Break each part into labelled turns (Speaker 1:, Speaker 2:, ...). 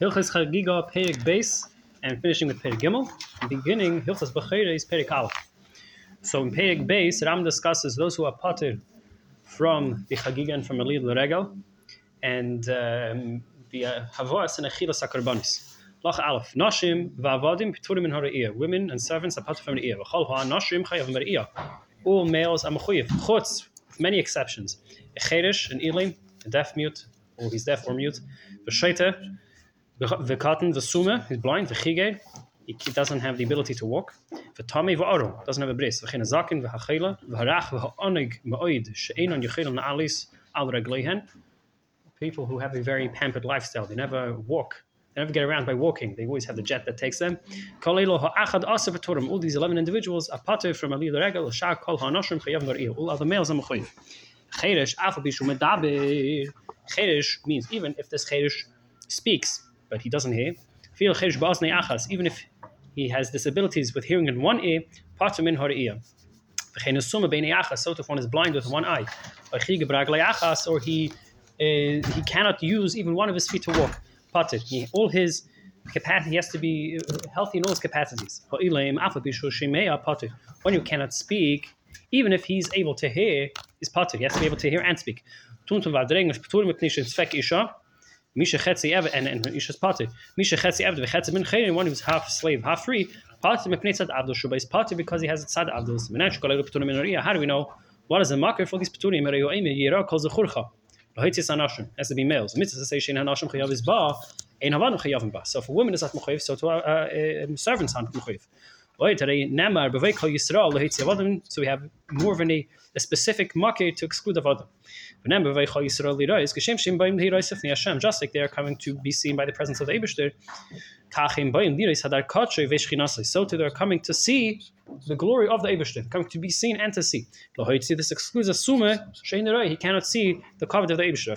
Speaker 1: Hilchas Chagiga Perik Base and finishing with Perik Gimel. Beginning Hilchas Bechira is Perik Aleph. So in Perik Base, Ram discusses those who are potter from the Chagiga and from Elid L'Regel and um, the uh, Havas and Achilas HaKarbanis. Lach Aleph. Nashim va'avadim piturim in hara'iyah. Women and servants are potter from the ear. V'chol ha'an nashim chayav mar'iyah. All males are mechuyev. Chutz, many exceptions. A cherish, an ilim, a deaf mute, or he's deaf or mute. V'sheite, the v'sume, he's blind. V'chige, he doesn't have the ability to walk. V'tami v'oro, doesn't have a bris. V'china zakin, v'hachela, v'harach, v'ha'onig, ma'oid, she'enon yechel na'alis al reglehen. People who have a very pampered lifestyle, they never walk they never get around by walking. They always have the jet that takes them. All these 11 individuals are pater from Ali Regel, Shah, Kol Hanoshim, Chayav Mar'il. All other males are Mechoyiv. Cheresh, Afal Bishu Medaber. Cheresh means even if this Cheresh speaks, but he doesn't hear. Feel Achas, even if he has disabilities with hearing in one ear, pater min. So if one is blind with one eye, or he uh, he cannot use even one of his feet to walk. All his capacity, has to be healthy in all his capacities. When you cannot speak, even if he's able to hear, is potter. He has to be able to hear and speak. Misha Chetzi Eved and and Isha's Potter. Misha Chetzi Eved v'Chetzi Ben Chayrin, one who's half slave, half free. Potter mepnei tzad Avdol Shuba is Potter because he has a tzad Avdol. How do we know what is the marker for these Peturim? Yira calls the Churcha. Lohitzis anashim has to be males. Mitzvah say shein anashim chayav is ba, ein havanu chayavim ba. So if a woman is at mechayiv, so to a, a, a servant's hand mechayiv. Today, Nemar b'vei kol Yisrael lohitzis avadim. So we have more of a, a specific market to exclude avadim. Just like they are coming to be seen by the presence of the v'eshchinasai. So too they are coming to see the glory of the Eibushter, coming to be seen and to see. This excludes a sume, he cannot see the covet of the Eibushter.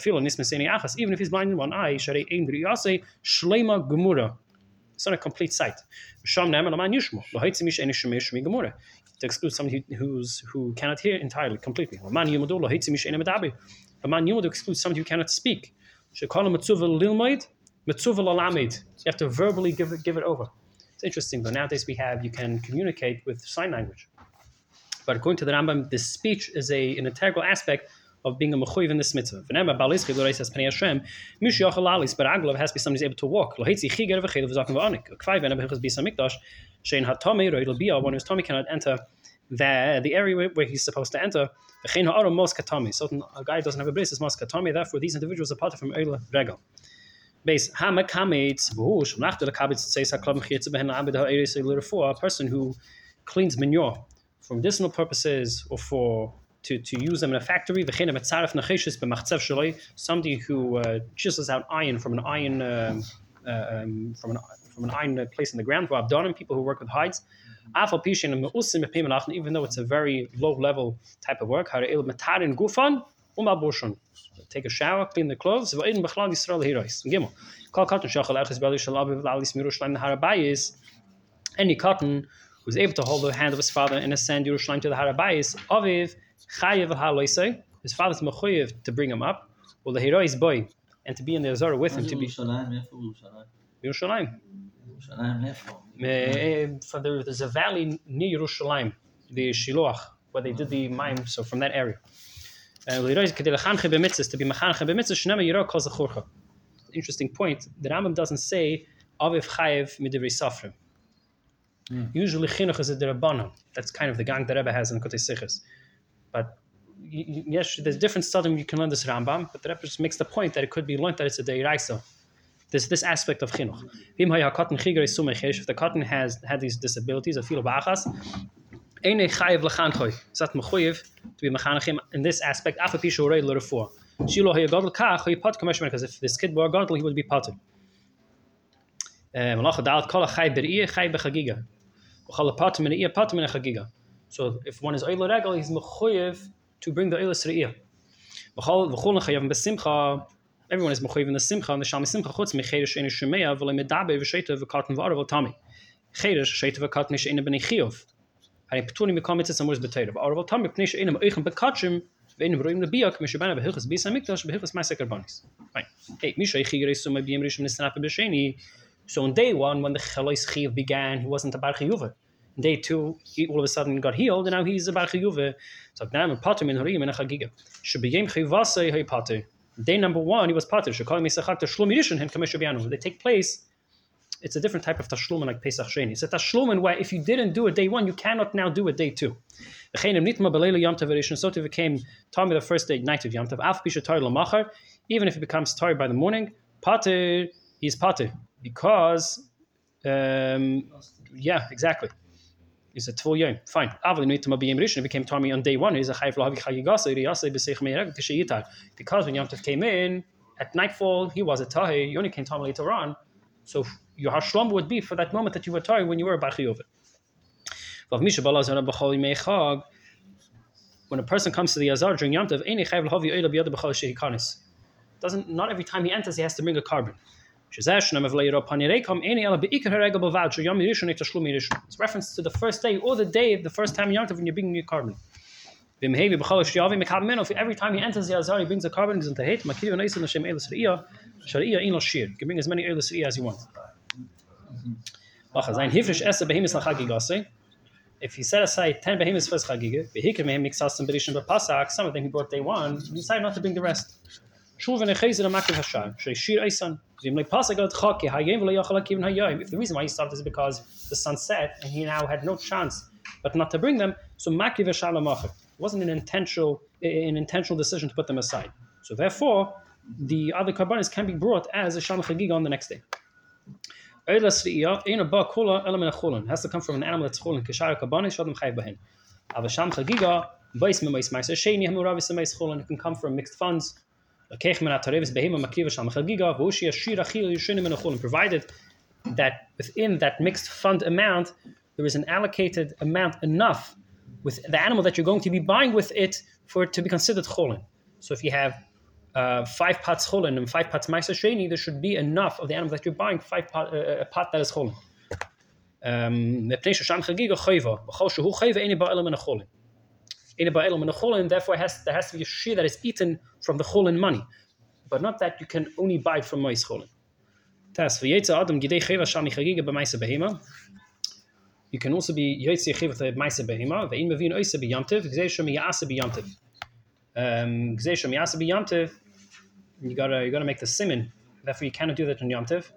Speaker 1: Even if he's blind in one eye, shlema gemura. It's not a complete sight. To exclude somebody who's who cannot hear entirely, completely. A man yumudu excludes somebody who cannot speak. You have to verbally give it, give it over It's interesting, but nowadays we have you can communicate with sign language. But according to the Rambam, this speech is a an integral aspect of being a mechuyev in this mitzvah. Whenever Balis Chidorei says Pnei Hashem, Mish Yochel but Aglav has to be somebody who's able to walk. Lohitzi Chiger v'Chel v'Zakim v'Anik. Kfai v'Nebeh Chaz Bisa Mikdash, Shein HaTomei Roidel Bia, one whose Tomei cannot enter the, the area where he's supposed to enter. V'chein ha'arom mos katami. So a guy doesn't have a bris, it's mos. Therefore, these individuals are part of from Eila Regal. Base Hamakamitz Vush Nachtel Kabitz says Haklam Chitz Behen Abed Ha'eris a person who cleans manure for medicinal purposes or for to, to use them in a factory. Somebody who uh, chisels out iron from an iron um, um, from an from an iron place in the ground. People who work with hides. Even though it's a very low level type of work take a shower, clean the clothes. Any cotton who's able to hold the hand of his father and ascend Yerushalayim to the Harabayis, Aviv Chayev Haloisei, his father's mechuyev to bring him up, well the hero's boy, and to be in the Azara with him to be. Yerushalayim. For there, there's a valley near Yerushalayim, the Shiloach, where they did the mime, so from that area. To be machanche b'mitzvah shnema yiro kol zechurcha. Interesting point. The Rambam doesn't say aviv chayev midivrei safrim. Mm. Usually chinuch is a derabana. That's kind of the gang that Rebbe has in Kotei Sichos. But yes, there's different studim you can learn this Rambam, but the Rebbe just makes the point that it could be learned that it's a deiraisa. This this aspect of chinuch. If the cotton has had these disabilities, a mechanachim in this aspect. Because if this kid were gadol he would be potter. Eh, Malach so if one is Oila Regal, he's Mechoyev to bring the Oila Sri'iyah. Everyone is mechuyev in the simcha, and the shalmi simcha chutz mechedesh ene shemeya v'le medabe v'sheitev v'karten v'arav v'tami. Chedesh sheitev v'karten ish ene b'nei chiyov. Hani p'tuni mikam mitzis amur z'beteirav. Arav v'tami p'nei she enem oichem b'katshim v'enem v'roim lebiyak mishubana b'hilchus b'yis ha'mikdash b'hilchus ma'asek arbanis. Right. Hey, misha yichi yireisu ma'biyim rishim nisanapa b'sheni. So on day one, when the chalais chiyov began, he wasn't a bar chiyuva. Day two, he all of a sudden got healed, and now he's a Bar Chiyuva. So now I'm a Pater Min Harim and a Chagiga. Shebiyem Chivase Hay Pater. Day number one, he was Pater. Shekal Misachak Tashlum Rishon Hen Kamesh. They take place it's a different type of tashlumen like Pesach Sheni. It's a tashlumen where if you didn't do it day one, you cannot now do it day two. So it became Tommy the first day, night of Yom Tov. Even if it becomes tired by the morning, Pater, he's Pater. Because, um, yeah, exactly. He's a tvul yom. Fine. It became Tommy on day one. He's a chayv lahavi chayigasa Because when Yom Tov came in, at nightfall, he was a tahi. He only came Tommy later on. So your hashlam would be for that moment that you were tired when you were a bar When a person comes to the Azar during Yom Tov, doesn't not every time he enters he has to bring a carbon. It's reference to the first day or the day, the first time Yom Tov when you're bringing a carbon. Every time he enters the Azar, he brings a carbon. He's into hate. You can bring as many Eilis as you want. If he set aside 10 behemoths for his chagiga, some of them he brought day one, he decided not to bring the rest. Shuv v'nechezer amakiv hashar, shir eisan, v'im le'pasak ad chaki, hayem v'le'yachal akivin hayayim. If the reason why he stopped is because the sun set and he now had no chance but not to bring them, so makiv lamachar. It wasn't an intentional, an intentional decision to put them aside. So therefore, the other carbonates can be brought as a sham chagiga on the next day. Chulin. Has to come from an animal that's chulin. Kishar kabani shadam chayv bahin. Avasham chagiga, bais memeis meiser sheni hamuravis meis chulin. It can come from mixed funds. Lakech men atarevis behema chagiga, v'ushi ashir achil yishinim in chulin. Provided that within that mixed fund amount, there is an allocated amount enough with the animal that you're going to be buying with it for it to be considered chulin. So if you have uh, five pots cholin and five pots ma'aser sheni, there should be enough of the animal that you're buying, five pot, uh, a pot that is cholin. Um, therefore has, there has to be a shear that is eaten from the cholin money, but not that you can only buy from mais cholin. You can also be yotze chiv with a ma'aser behema. Ve'in mevin oise b'yamtiv. Gzei shem ya'ase b'yamtiv. Gzei shem you gotta you gotta make the simon. Therefore, you cannot do that on Yom Tiv.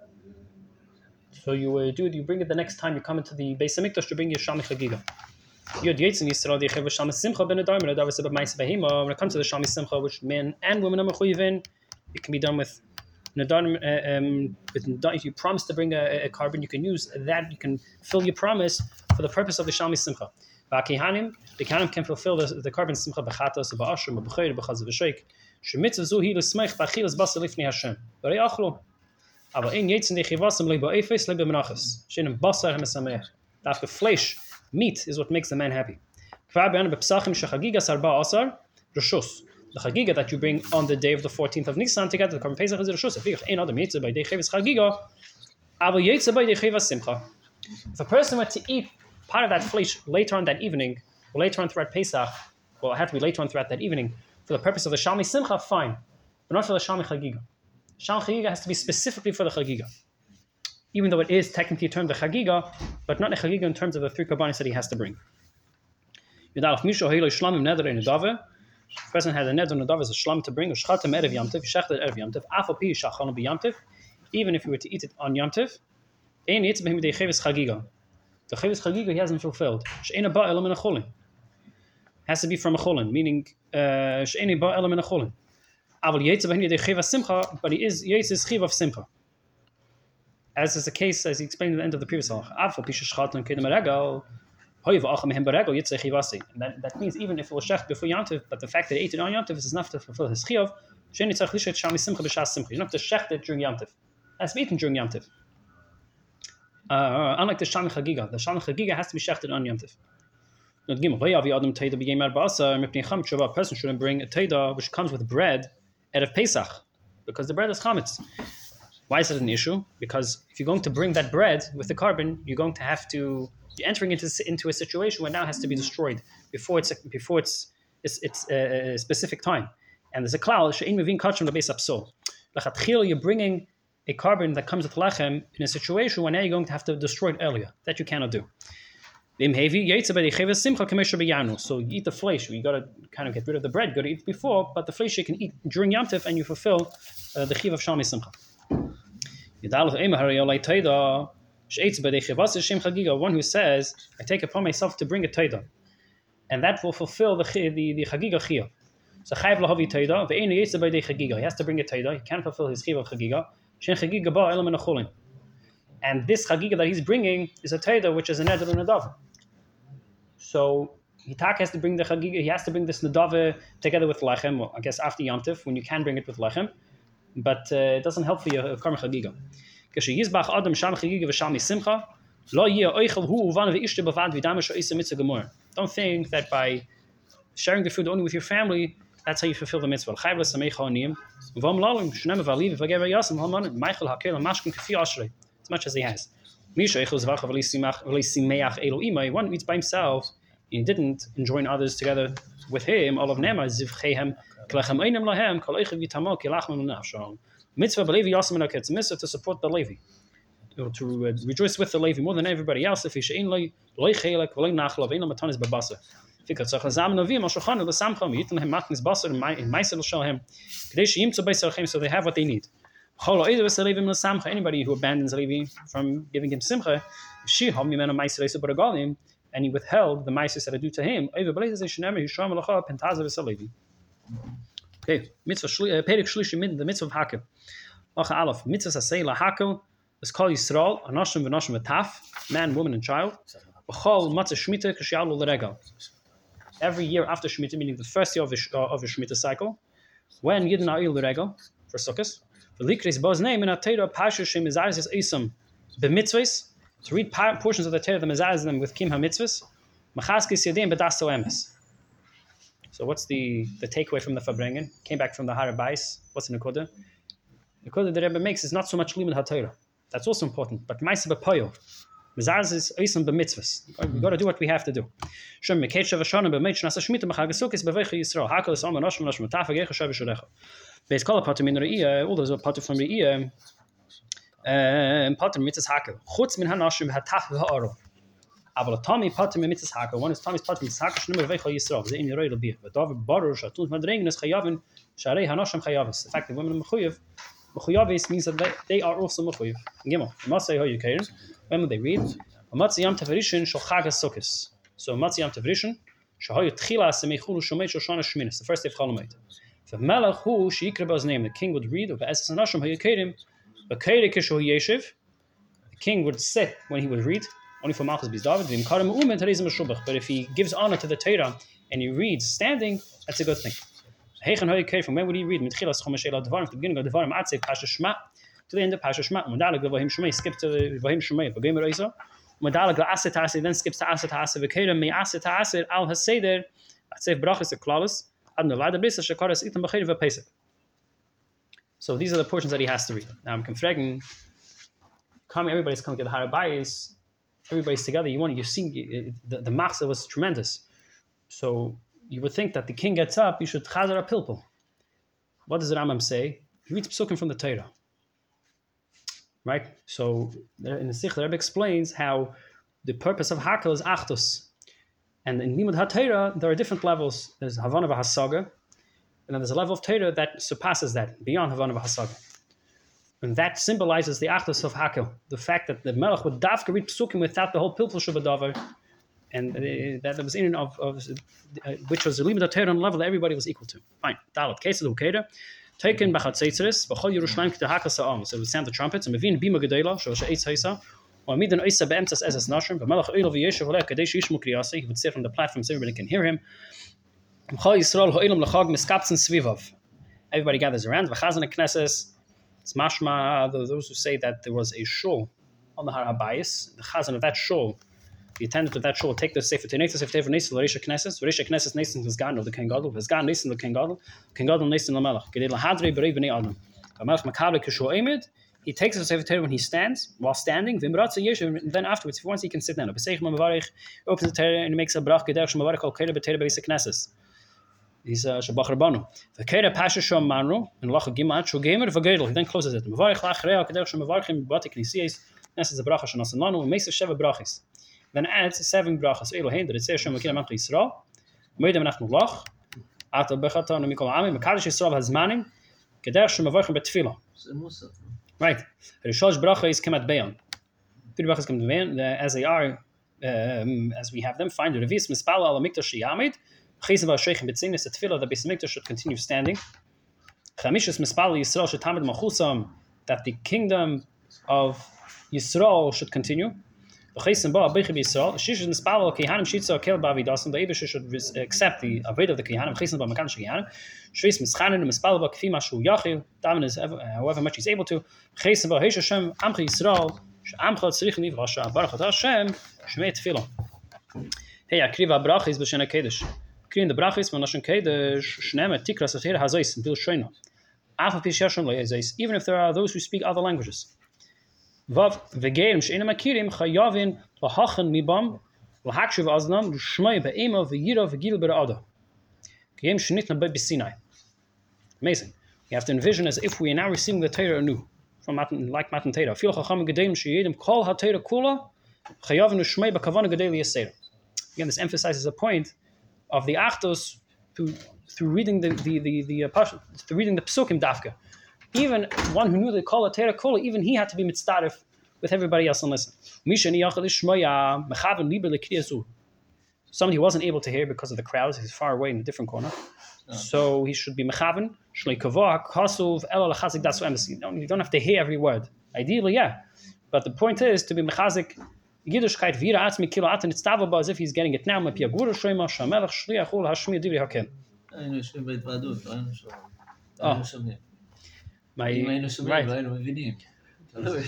Speaker 1: So you uh, do it. You bring it the next time you come into the Beis Hamikdash to bring your Shami Chagiga. Yud Yitzin Yisrael the Shami Simcha ben Adar ben Adar v'Sebab Ma'is Behema. When it comes to the Shami Simcha, which men and women are mechuyven, it can be done with Nadar. Um, with if you promise to bring a, a, carbon, you can use that. You can fill your promise for the purpose of the Shami Simcha. V'Akihanim, the Kahanim can fulfill the, the carbon Simcha b'Chatas b'Ashur b'B'Chayr b'Chaz v'Sheik. Shemitzav zuhi l'smeich b'Achilas Basar lifnei Hashem. V'Rei Achlu. Aber in Yitzin the Yechivasam le'Ba'efes le'Ba'menachas. Shenem Basar ha'Mesameach. Dafke Fleish. Meat is what makes the man happy. The chagiga that you bring on the day of the 14th of Nisan to get the Korban Pesach is Rishus. If ain't other mitzvah by day chavis chagiga, aval yitzah by day chavis simcha. If a person were to eat part of that flesh later on that evening, or later on throughout Pesach, well, it had to be later on throughout that evening, for the purpose of the Shalmi Simcha, fine, but not for the Shalmi Chagiga. Shalmi Chagiga has to be specifically for the Chagiga even though it is technically termed the Chagiga, but not a Chagiga in terms of the three karbanis that he has to bring. The person has a neder in Nedave as a shlam to bring, a shchatem erev yamtiv, shechted yamtiv, afal pi shachalom b'yamtiv, even if you were to eat it on yamtiv, yitz chevis. The chevis chagiga he hasn't fulfilled. She'ena a has to be from a cholin, meaning uh, she'eni ba elam in a cholin. Aval yetzav hani de chiv simcha, but he is yetzis chiv of simcha. As is the case, as he explained at the end of the previous halach. And that, that means even if it was shecht before yantiv, but the fact that he ate it on yantiv is enough to fulfill his simcha. You don't have to shecht it during yantiv. Be eaten during yantiv. Uh, unlike the shami chagiga, the shami chagiga has to be shechted on yantiv. A person shouldn't bring a teida which comes with bread out of Pesach because the bread is chametz. Why is it an issue? Because if you're going to bring that bread with the carbon, you're going to have to you're entering into into a situation where now it has to be destroyed before it's before it's it's, it's a, a specific time. And there's a klal, she'in mevin kachim lebeis apsol. Lechatchil, you're bringing a carbon that comes with lechem in a situation where now you're going to have to destroy it earlier. That you cannot do. So you eat the flesh. You got to kind of get rid of the bread. You got to eat before, but the flesh you can eat during Yom Tif, and you fulfill uh, the chiv of Shalmi Simcha. One who says, "I take upon myself to bring a taida," and that will fulfill the the the chagiga chiv. So chayv lahavi. He has to bring a taida. He can't fulfill his chiv of chagiga. And this chagiga that he's bringing is a taida, which is a neder and a davar. So Hitak has to bring the chagiga, he has to bring this nadava together with lechem, I guess after Yantif, when you can bring it with lechem, but uh, it doesn't help for your karma chagiga. Yizbach Adam Sham Chagiga V'Sham Simcha, Lo Yeh Oichel Hu Uvan V'Ishte Bavad V'Dam Sha'isa Mitzvah Gemur. Don't think that by sharing the food only with your family, that's how you fulfill the mitzvah. Chayv L'Samecha Onim, V'Vom Lalim, Shnem V'Aliv V'Gever Yasim, Ha'man, Michael Hakel, Mashkin Kafi Ashrei, as much as he has. One eats by himself, he didn't enjoin others together with him. All of are zivchehem klechem einem lahem kol eichav yitamo kilachem nafshon. Mitzvah b'levi yasam It's a mitzvah to support the Levi, to uh, rejoice with the Levi more than everybody else. If he shein loy loy chelek loy nachlav ein matanis babasa. Fikat tzach azam novim al shulchan l'samcham yitin hem matnis basar in ma'isel shalhem. Kadesh yim to beisarchem so they have what they need. Anybody who abandons Levi from giving him simcha, and he withheld the ma'aser that I do to him. Okay, mitzvah perik shlishi the mitzvah of hakel. Alaf mitzvah called Yisrael v'taf man, woman, and child. B'chol matzah shmita kashialu l'regal. Every year after shmita, meaning the first year of the, uh, of the shmita cycle, when yidin ha'il l'regal for sukkahs, V'likris bo's name in a Torah pasha shem mizaris is isam b'mitzvahs to read portions of the Torah the mizaris them with kim hamitzvahs machaskis yadim b'das emes. So what's the the takeaway from the Farbrengen? Came back from the Harabais. What's in the Nakoda? The Nakoda the Rebbe makes is not so much limud haTorah. That's also important, but ma'aser b'poyo. Mizarz is oisam b'mitzvahs. We've got to do what we have to do. Shem meketsh avashana b'meitsh nasa shmita machagasukas b'veicha Yisrael. Hakol is alma noshim noshim tafa gecha shav shurecha. Beis kol pater min re'iyah, all those are pater from re'iyah, pater mitzvahs hakel. Chutz min hanashim hatach ha'aron. Aber Tommy pater mit mitzvahs hakel. One is Tommy's pater mitzvahs hakel. Shnimmer vecho yisrael. Zeim yiroi lo bich. But David Baruch shatun madrengen is chayavin. Sharei hanashim chayavis. The fact that women are mechuyev. Mechuyavis means that they, are also mechuyev. Gimel. Masay ho yukayin. When they read. Amatzi yam teferishin shol chagas. So amatzi yam teferishin. Shahoyu tchila asemichulu shomet shoshana shminis. The first day of Cholomet. The Melach who sheikrabah's name, the king would read of Esas Anashim Hayakadim the king would sit when he would read, only for Malchus Biz David, but if he gives honor to the Torah and he reads standing, that's a good thing. From when would he read? At the beginning of the Dvarim, Atse Pasha Shma, to the end of Pasha Shma, Madalag Vahim Shmei, skip to Vahim Shmei, Vagamer Isa, Madalag Aset Aset, then skips to Aset Aset, Vakera, Me Aset Aset, Al Haseder, Atse Brachas, a Klaus, so these are the portions that he has to read. Now I'm confragging, coming, everybody's coming to the Harabayis, everybody's together. You want, you see, the, the machzah was tremendous. So you would think that the king gets up, you should chazar a pilpul. What does the Rambam say? He reads psukim from the Torah. Right? So in the Sikh, the Rebbe explains how the purpose of Hakel is achtus. And in Limud HaTorah, there are different levels. There's Havana Hasaga, and then there's a level of Torah that surpasses that, beyond Havana Hasaga. And that symbolizes the Achdus of Hakel, the fact that the Melech would dafka read Psukim without the whole Pilpul Shabbat and uh, that was in of, of uh, which was the Limud HaTorah on a level that everybody was equal to. Fine. Dalit. Case of the Ukeda. Taken Bachatzeitzeres, Bachol Yerushalayim K'ta Hakel Sa'am. So we sound the trumpets, and Mevin Bima Gedela, Shosha Eitz Haisa, he would sit from the platform so everybody can hear him. Everybody gathers around. It's mashma, those who say that there was a shul on the Har HaBayis, the chazan of that shul, the attendant of that shul, take the sefer to they ever Neithas, Larisha Knesses, Larisha Knesses, Neithas, Vizgan, the King Gadol, Vizgan, Neithas, the King Gadol, King Gadol, Neithas, Lamelach, Gedel Hadri, Berei, Bnei Adam. Kamelach Makabli, Kishu Emid, he takes the Sefer Torah when he stands, while standing, then afterwards, if he wants, he can sit down. Opens the Torah and makes a brach, Gederach Shemavarech Al Kere B'Torah B'Isek Knesses he's uh, Shabach Rabbanu. V'keda pashashom manru, and lacha giman, shu gamer v'gedel, he then closes it. Mevarich lach rea, kedech shem mevarchim, batik nisiyes, nes is a bracha shen asan lanu, meisa sheva brachis. Then adds seven brachas, elu hinder, it says shem makina mancha Yisra, meidem nachnu lach, ata bechatan mikol amim, mekadish Yisra v'hazmanim, kedech shem mevarchim betfila. Right. Rishosh bracha is kemat beyan. Three brachas kemat beyan, as they are, um, as we have them, find the revis, mispala ala mikdash yamid, Chesed v'asheichem betzinis the tefillah that Beis should continue standing. Chamishus mispal Yisrael should tamid machusam that the kingdom of Yisrael should continue. V'chesed ba abichim Yisrael. Shish is mispal al kehanim shitza kel ba'avidasim. The Eibush should accept the avoid of the kehanim. Chesed ba makan kehanim. Shris mischanin and mispal ba kfi mashu yachil. Daven is uh, however much he's able to. Chesed ba heish Hashem amcha Yisrael. She'amcha tzrich liv rasha. Baruch Hashem. Shmei tefillah. Hey, akriva brachis b'shena kedesh. Kriin the brachis kedesh. Shneme tikras pi sheshon lo. Even if there are those who speak other languages. Vav makirim chayavin mibam aznam bera'ada. Kiyem. Amazing. You have to envision as if we are now receiving the Torah anew from Matan, like Matan Torah. Fil chacham gedelim sheyedim kol ha-Torah kula chayavin yasera. Again, this emphasizes a point of the Achtos through through reading the the the, the uh, through reading the Psukim Dafka. Even one who knew the Kol Kol, even he had to be mitzdarif with everybody else and listen. Somebody who wasn't able to hear because of the crowds, he's far away in a different corner. So he should be mechaven. Don't, you don't have to hear every word. Ideally, yeah. But the point is to be mechazik Yiddishkeit vira atzmi kilo atan itztava as if he's getting it now. Mapi agura shema shamelech shliach ul hashmi divri hakel.
Speaker 2: היינו יושבים בהתוועדות, לא היינו שומעים. לא
Speaker 1: אה.
Speaker 2: היינו שומעים. אם היינו שומעים, לא. היינו מבינים. תלוי.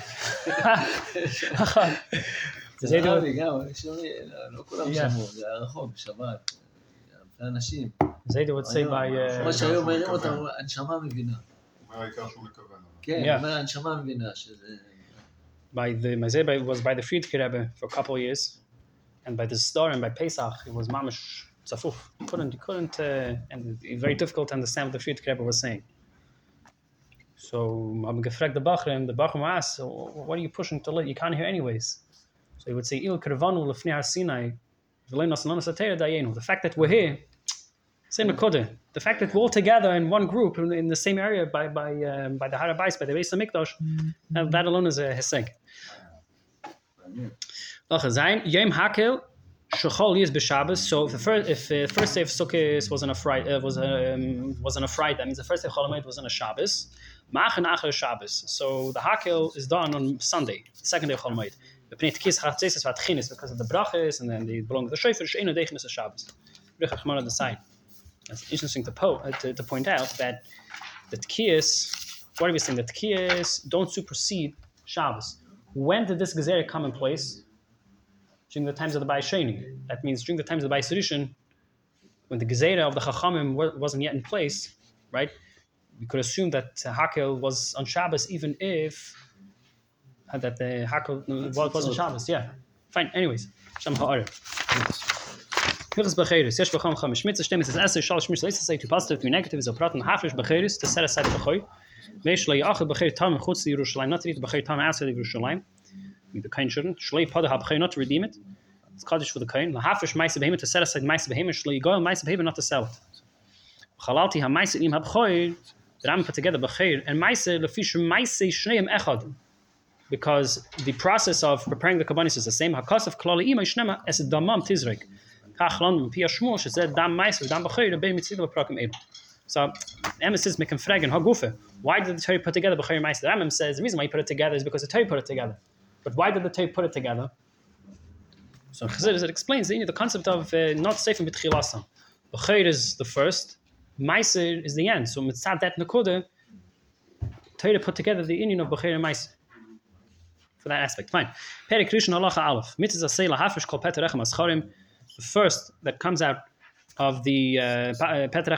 Speaker 1: זה ידוע.
Speaker 2: אבי גם, שומעים, לא- לא כולם
Speaker 1: Yeah.
Speaker 2: שמעו, זה היה רחוק, בשבת. אלפי אנשים.
Speaker 1: Zayd would say by
Speaker 2: כמו שהיום מעירים אותם, הנשמה מבינה.
Speaker 3: אומר העיקר שהוא מכוון.
Speaker 2: כן,
Speaker 1: Yeah.
Speaker 2: אומר, הנשמה מבינה שזה...
Speaker 1: by the Mazeba it was by the Frierdiker Rebbe for a couple of years, and by the Star and by Pesach it was mamish tzafuf. Couldn't, you couldn't, uh, and very difficult to understand what the Frierdiker Rebbe was saying. So I'm gefragt the Bachrim, the Bachrim asked, what are you pushing to let? You can't hear anyways. So he would say, Il Kervanu Lefni Har Sinai. The fact that we're here, same Nakoda. The fact that we're all together in one group in, in the same area by by um, by the Harabais, by the Beis Hamikdash, that, that alone is a heseg. Lach zayin yom hakel shechol yis b'Shabbos. So if the first if the first day of Sukkot was on a Friday uh, was um, was on a Friday, that means the first day of Cholamoid was on a Shabbos. Machen acher Shabbos. So the hakel is done on Sunday, the second day of Cholamoid. The pnei kis chatzis vat chinis because of the brachas and then the belong to the shofar. Sheinu deichnis a Shabbos. Rich Achman the side. It's interesting to, po- uh, to, to point out that the tkiyas, what are we saying? The tkiyas don't supersede Shabbos. When did this gezerah come in place? During the times of the Bayis Sheni. That means during the times of the Bayis Rishon, when the gezerah of the Chachamim wasn't yet in place, right? We could assume that Hakel was on Shabbos, even if uh, that the Hakel uh, was, was on Shabbos. Yeah, fine. Anyways, Shem Ha'arev. Hilchas Becheris, Yesh positive, to set aside of Yerushalayim. The Kain HaBecher, not to redeem it. It's Kaddish for the Kain. La Hafish Maisa Behemoth, to set aside Maisa Behemoth, not to sell it. Im the Ram put together and Echad. Because the process of preparing the Kabbanis is the same. Hakasaf Klali Ima Shnema Es Damam kach lanu pi she said dam mais dam bkhoyre be mit sidle prokem so emes says, making fragen how gufe why did the Torah put together bkhoyre mais the Rambam says the reason why he put it together is because the Torah put it together but why did the Torah put it together so Chazir it explains you know, the concept of uh, not safe in betchilasam bkhoyre is the first Meiser is the end. So mitzad that nakoda, Torah put together the union of Becher and Meiser. For that aspect, fine. Perek Rishon Halacha Aleph. Mitzvah Seila Hafish Kol Peter Rechem Ascharim. The first that comes out of the uh, Peter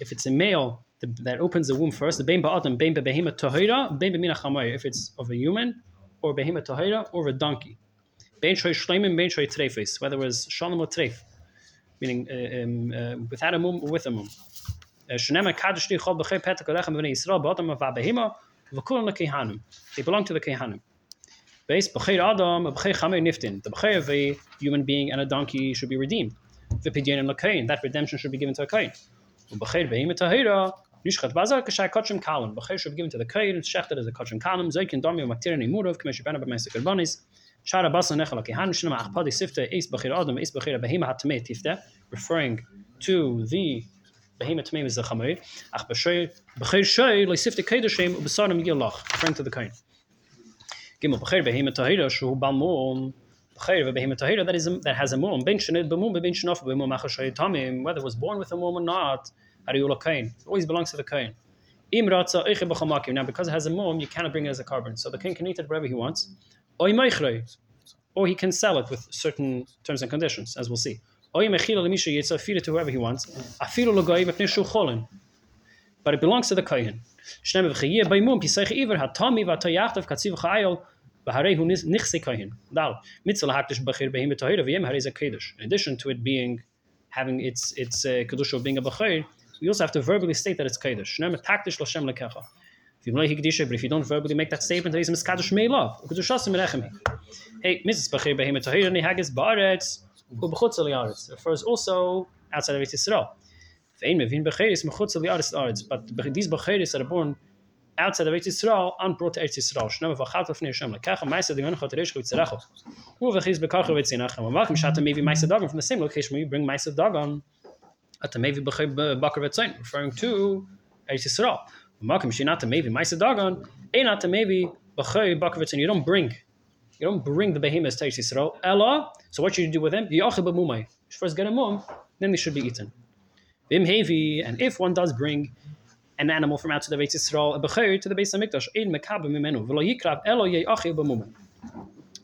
Speaker 1: if it's a male the, that opens the womb first, the Bein Ba'atam, Bein Behema Tohira, Bein Bemina Chamoy, if it's of a human, or Behema Tohira, or a donkey. Bein Shoy Shleimim, Bein Shoy Trefes, whether it was Shalom or Tref. meaning uh, um, uh, without a mum or with a mum. Shnema kadosh li chol b'chei petek alechem b'nei Yisrael behima v'kulam lekehanim. They belong to the kehanim. Based b'chei adam b'chei chamei niftin. The b'chei of a human being and a donkey should be redeemed. V'pidyon and lekein. That redemption should be given to a kain. B'chei behima tahira. Nishchat bazar k'shai kachim kalim. B'chei should be given to the kain. Shechted as a kachim kalim. Zoikin domi u'maktirin imurav k'mesh b'ena b'meisik albanis. Shara basa nechel kehanim shnema achpadi sifte eis b'chei adam eis b'chei behima hatmei tifte. Referring to the behemoth tamim is the chamei. Ach b'shei b'chei shei leisifte kedushem u'besarim yilach. Referring to the kain. Gimel b'chei behemoth tahira shu behemoth tahira that is a, that has a mum. Ben tamim. Whether was born with a mum or not, kain. Always belongs to the kain. Im ratza. Now because it has a mum, you cannot bring it as a carbon. So the king can eat it wherever he wants. Oy. Or he can sell it with certain terms and conditions, as we'll see. Oy mechila to whoever he wants. Afilu. But it belongs to the kohen. Shnei v'chiyeh baymum piseich iver hatami v'atayachtav katziv chayol v'harei hu nichse kohen. Dal mitzvah hakdish b'chir behim b'tohira v'yem harei zeh In addition to it being having its its uh, of being a b'chir, we also have to verbally state that it's kodesh. Shnei takdish l'shem lekecha. But if you don't verbally make that statement, he's miskadosh meilov. Kedushasim merechem. Hey, Mrs. B'chir behim b'tohira ni hagis ba'aretz. Ubechutz al refers also outside of Yisrael. But these becheris that are born outside of Eretz Yisrael aren't brought to Eretz Yisrael. Shnei v'chat lefnei Hashem lekecha ma'aseh d'yon chot reish chutzerecho. Hu v'chiz bekarcho v'tzinachem. Amalch mishata maybe ma'aseh dagon from the same location where you bring ma'aseh dagon at the b'chei bakar v'tzayin, referring to Eretz Yisrael. Amalch mishinata maybe ma'aseh dagon, einata maybe b'chei bakar v'tzayin. You don't bring you don't bring the behemoths to Eretz Yisrael. Ella, so what should you do with them? You first get a mum, then they should be eaten. Vim heavy, and if one does bring an animal from outside the Beit Yisrael, a becher to the base of Mikdash, ein mekabim mimenu, v'lo yikrav elo ye'achil b'mumen.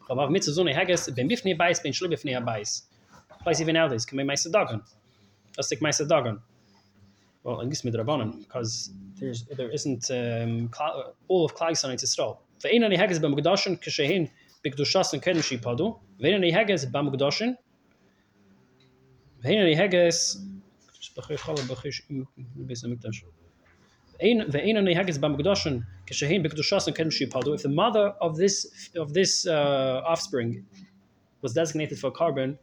Speaker 1: Chavav mitzvah zone hages, ben bifnei bayis, ben shli bifnei abayis. Place even nowadays, can be Maisa Dagon. Let's take Maisa Dagon. Well, I guess midrabanan, because there's there isn't um, all of Klai Son Yisrael. Ve'ein ani hages b'mukdashin k'shehin b'kedushasin kedem shipadu. Ve'ein ani hages b'mukdashin. Ve'ein ani hages chalal b'chei b'beis hamikdash. Ve'ein ani hages b'mukdashin k'shehin b'kedushasin kedem shipadu. If the mother of this of this uh, offspring was designated for carbon,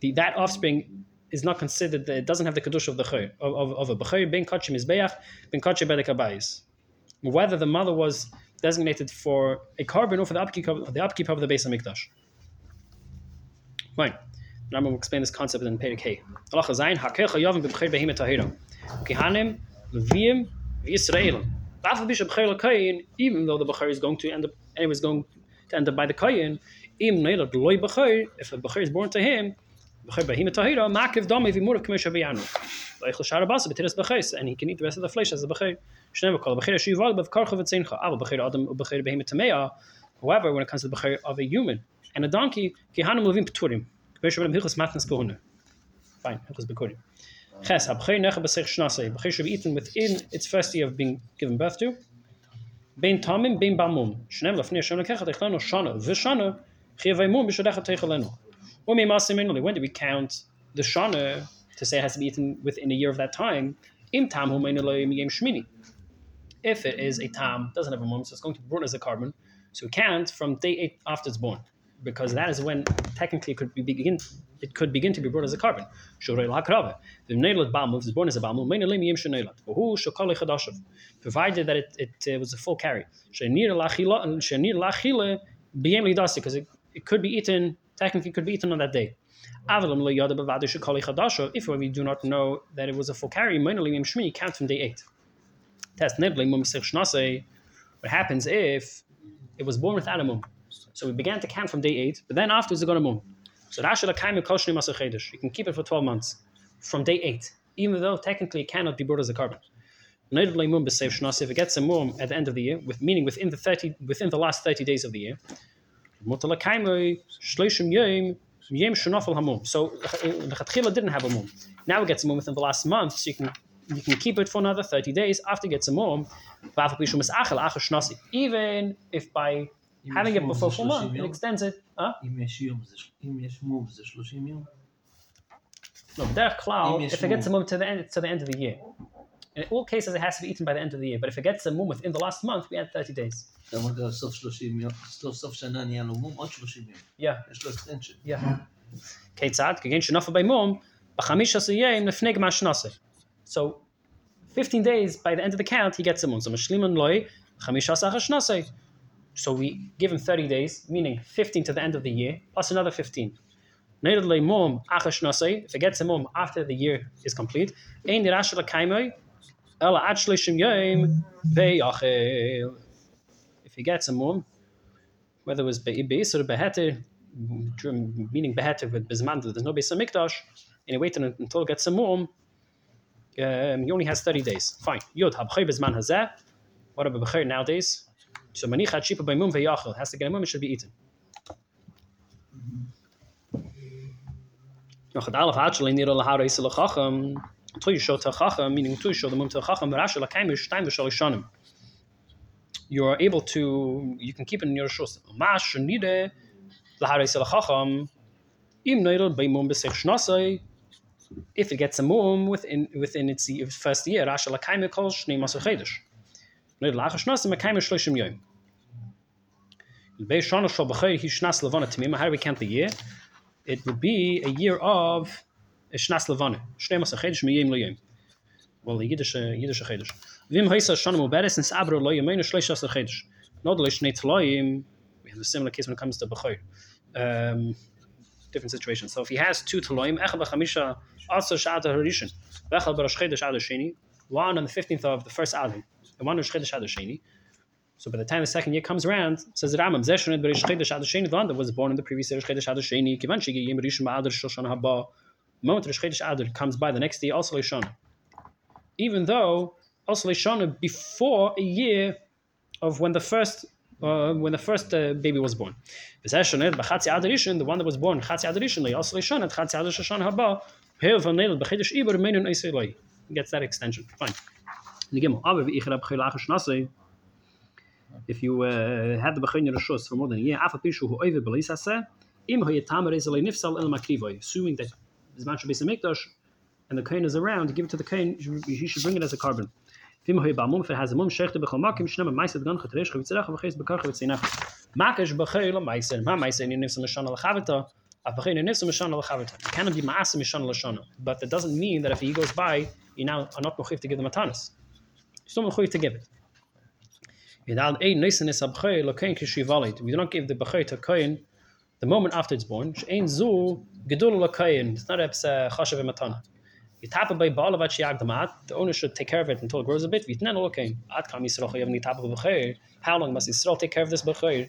Speaker 1: the, that offspring is not considered, it doesn't have the kedusha of the chayr, of, of, a b'chayr, ben kachim izbeach, ben kachim bedek abayis. Whether the mother was designated for a carbon or for the upkeep of the, upkeep of the base of Mikdash. Fine. I'm going to explain this concept in Perek Hey. Allah Zayin, Hakel Chayavim b'b'chayr behim etahira. Kehanim, Levim, v'Yisraelim. Even though the Bechir is going to end up, anyway, is going to end up by the Kayin, if a Bechir is born to him, and he can eat the rest of the flesh as a bechir. However, when it comes to the bechir of a human and a donkey, fine, Ches, ha-b'chir necha shnasei. Should be eaten within its first year of being given birth to. Bein tamim, bein. Shneim lefnei Hashem shana. V'shana, mum b'shodechat teichalenu. When do we count the shana to say it has to be eaten within a year of that time? Im tam If it is a tam, doesn't have a mum, so it's going to be born as a carbon, so we count from day eight after it's born, because that is when technically it could be begin it could begin to be brought as a carbon. Provided that it, it, it was a full carry. Because it, it could be eaten technically could be eaten on that day. If we do not know that it was a full carry, count from day 8. Test What happens if it was born without a mum? So we began to count from day 8, but then afterwards it got a mum. So you can keep it for 12 months from day 8, even though technically it cannot be brought as a carbon. If it gets a mum at the end of the year, with meaning within the 30 within the last 30 days of the year, so the didn't have a mum. Now it gets a mum within the last month, so you can you can keep it for another 30 days after it gets a mum. Even if by having it before four months, it extends it. Huh? No, derech klal,
Speaker 2: Im
Speaker 1: if it gets a
Speaker 2: yeshmu.
Speaker 1: mum to the end to the end of the year. In all cases, it has to be eaten by the end of the year. But if it gets a mum within the last month, we add 30 days.
Speaker 2: אתה אומר סוף 30 יום, סוף סוף שנה נהיה לו מום, עוד 30 יום.
Speaker 1: Yeah,
Speaker 2: יש לו extension.
Speaker 1: yeah. כיצד? כגן שנופל by mum, בחמישה עשר יום לפני גמר שנוסה. So, 15 days, by the end of the count, he gets a mum. So, משלימן לוי, חמישה עשר אחר שנוסה. So we give him 30 days, meaning 15 to the end of the year, plus another 15. Needed le mum achar shnasei, if it gets a mum after the year is complete. If he gets a mum, whether it was be'ibis or beheter, meaning beheter with bizman, there's no beis hamikdash, and he waited until it gets a mum, um, he only has 30 days. Fine. What about b'chay nowadays? So manichat shipa by mum ve'yachel has to get a mum, it should be eaten. Noch adalaf actually nir la hara isel chacham. Until you show to chacham, meaning you the mum to chacham, rashi la kaim is time v'shal ishanim. You are able to, you can keep it in your shus. Mash nide lahara isel chacham. Im nir by mum b'sech shnasai. If it gets a mum within within its first year, rashi la kaim kol shnei masach chedesh. Nir la hara shnasai ma yom. Bei shana shal b'chay hi shnas levana tamima. How do we count the year? it would be a year of Shnas Levana. Miyim. Well, Yiddish, uh, Yiddish Chedesh. Vim Heisa Shana Chedesh. Not. We have a similar case when it comes to B'choy. Um, different situation. So if he has two Tloyim, Echad B'chamisha Asar Sha'ad HaRishon, Ad Sheni, one on the 15th of the first Adam, and one on Chedesh Ad Sheni. So by the time the second year comes around, says Rambam, Zeshon Berish Chedesh Ad Sheni, the one that was born in the previous year, Chedesh Ad Sheni, Kivan Shigi Yim Rishon Ma'adar Shoshana Haba, the moment Rosh Chedesh Adar comes by the next day, also Lishana. Even though also Lishana before a year of when the first uh, when the first uh, baby was born. The one that was born. Gets that extension. Fine. If you uh, had the Bechon Rishos for more than a year, Afa Pishu Hu Oive Belis Haseh, Im Hu Yetam Rezalei Nifsal El Makrivoy, assuming that Zman and the Kohen is around, give it to the Kohen, he should bring it as a carbon. Vim Hu Yibamum, if it has a mum, Shechte Bechol Makim, Shnema Maisad Gan Chavitzerach, Ma Nifsal Nifsal cannot be Maasa Mishana Lashana, but that doesn't mean that if he goes by, you now are not Mechiv to give the Matanis. You're still Mechiv to give it. We do not give the b'chay to kohen the moment after it's born. It's not a uh, chashav matana. You tap it by damat. The owner should take care of it until it grows a bit. How long must Yisrael take care of this b'chay?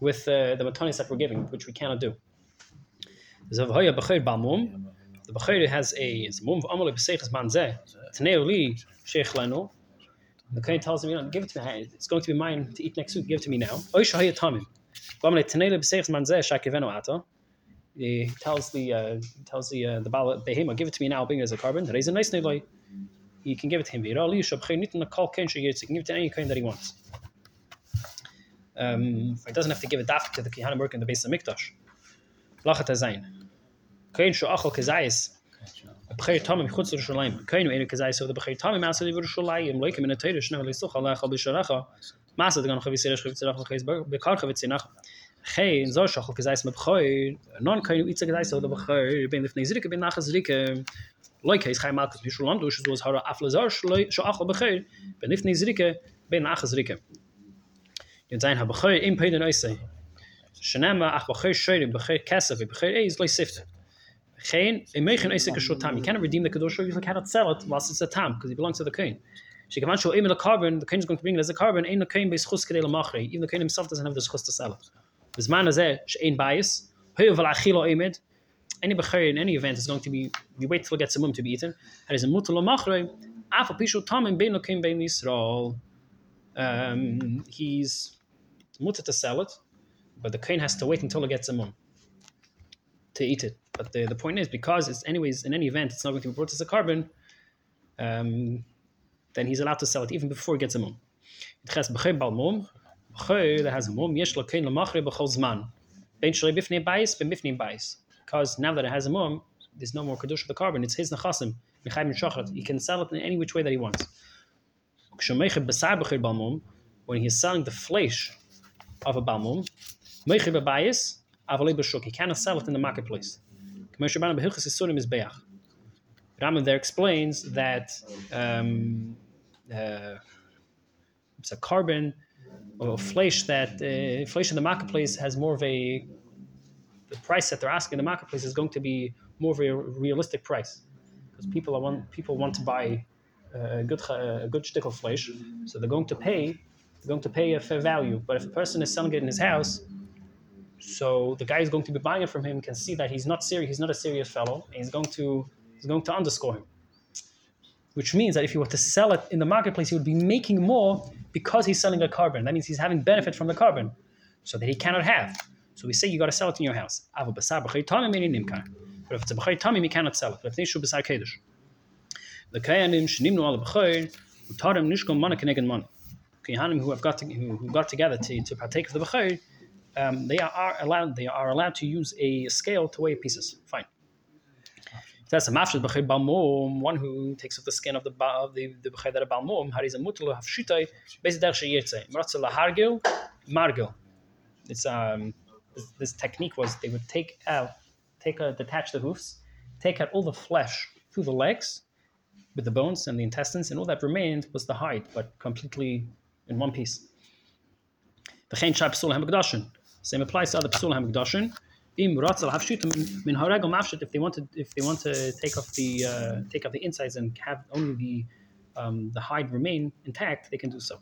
Speaker 1: with uh, the matanis that we're giving which we cannot do the Bechayr has a mum of Amalek B'Seiches Sheikh. The Kohen tells him, you know, give it to me. It's going to be mine to eat next week. Give it to me now. Oy Shahaya Tamim. Amalek Taneo B'Seiches Man Zeh Shakiveno Ata. He tells the uh, tells the uh, the Baal Behema, give it to me now. Bring it as a carbon. Raise a nice neighbor. He can give it to him. He can give it to any Kohen that he wants. Um, he doesn't have to give a dafik to the Kihanim work in the base of Mikdash. Lachat Hazayin. Kezayis. B'chayr Tamim Chutz Yerushalayim. Kohen Einu Kezayis. So the B'chayr Tamim Masa Div Yerushalayim. Loikim in a Shnev Leisuch Alech Al B'Sharecha. Masa Dagan Chavis Yeresh Chavis Yerach L'Chavis B'Kar Chavis. Hey, Zor Shachal Kezayis Me B'chayr. Non Uitza Kezayis. So the B'chayr. Lifnei Zrika Ben Nachas Zrika. Loik Heis Chai Malkus Yishulam Dush. So was Hara Afle Zor Shachal B'chayr. Lifnei Nachas Zrika. Yen Zayin HaB'chayr Im Peiden Oisei. Shenema Ach B'chayr Shoyrim B'chayr Kesef B'chayr Eiz Loi Sift. Chain, a meichen eisik shul tam. You cannot redeem the kadosh. You cannot sell it whilst it's a tam because it belongs to the kohen. She can show a carbon. The kohen is going to bring it as a carbon. Ain't the kohen base chus kedei lamachri. Even the kohen himself doesn't have the chus to sell it. This man is she ain't bias. Hoyev al achilo emed. any bechayr in any event is going to be you wait till it gets a mum to be eaten. And is a mutal machrei afal pishu tamim bein lokim bein Yisrael. Um, he's mutter to sell it, but the kohen has to wait until it gets a mum to eat it. But the, the point is because it's anyways in any event it's not going to be brought as a carbon. Um, then he's allowed to sell it even before he gets a mum. It has bechayr bal mum. Bechayr that has a mum yesh lo kohen lamachrei b'chol zman. Ben shalei bifnei bayis ben bifnei bayis because now that it has a mum, there's no more kedusha of the carbon. It's his nechasim. He can sell it in any which way that he wants. When he's selling the flesh of a balmum, he cannot sell it in the marketplace. Rambam there explains that um, uh, it's a korban or flesh that uh, flesh in the marketplace has more of a the price that they're asking in the marketplace is going to be more of a realistic price. Because people are want people want to buy a good a good stick of flesh, so they're going to pay going to pay a fair value. But if a person is selling it in his house, so the guy is going to be buying it from him can see that he's not serious, he's not a serious fellow, he's going to he's going to underscore him. Which means that if he were to sell it in the marketplace, he would be making more because he's selling a korban. That means he's having benefit from the korban, so that he cannot have. So we say you got to sell it in your house. But if it's a b'chay tamim, you cannot sell it. The kayanim shenimnu al b'chay utarim nishkom mana keneged mana. Who have got to, who, who got together to, to partake of the b'chay, um, they are allowed they are allowed to use a scale to weigh pieces. Fine. That's a mafshid b'chay balmum, one who takes off the skin of the of the the b'chay that a balmum. Haris a hafshitai based derech sheyirtzei. Maratzel lahargil margil. It's um this, this technique was they would take out, take a, detach the hoofs, take out all the flesh through the legs, with the bones and the intestines, and all that remained was the hide, but completely in one piece. The chain psul hamagdashin. Same applies to other psul hamagdashin. Im ratzal hafshutim min haregel mafshit. If they want to, if they want to take off the uh, take off the insides and have only the um, the hide remain intact, they can do so.